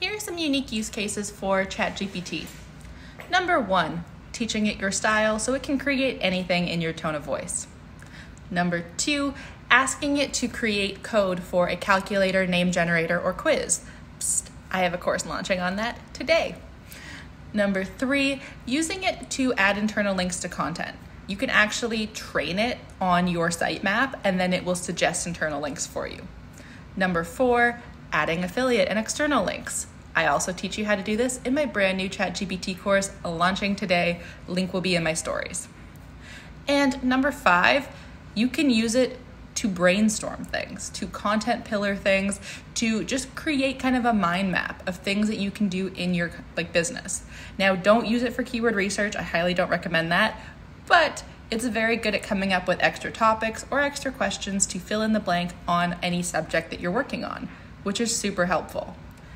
Here are some unique use cases for ChatGPT. Number one, teaching it your style so it can create anything in your tone of voice. Number two, asking it to create code for a calculator, name generator, or quiz. Psst, I have a course launching on that today. Number three, using it to add internal links to content. You can actually train it on your sitemap and then it will suggest internal links for you. Number four, adding affiliate and external links. I also teach you how to do this in my brand new ChatGPT course launching today. Link will be in my stories. And number five, you can use it to brainstorm things, to content pillar things, to just create kind of a mind map of things that you can do in your like business. Now, don't use it for keyword research. I highly don't recommend that, but it's very good at coming up with extra topics or extra questions to fill in the blank on any subject that you're working on, which is super helpful.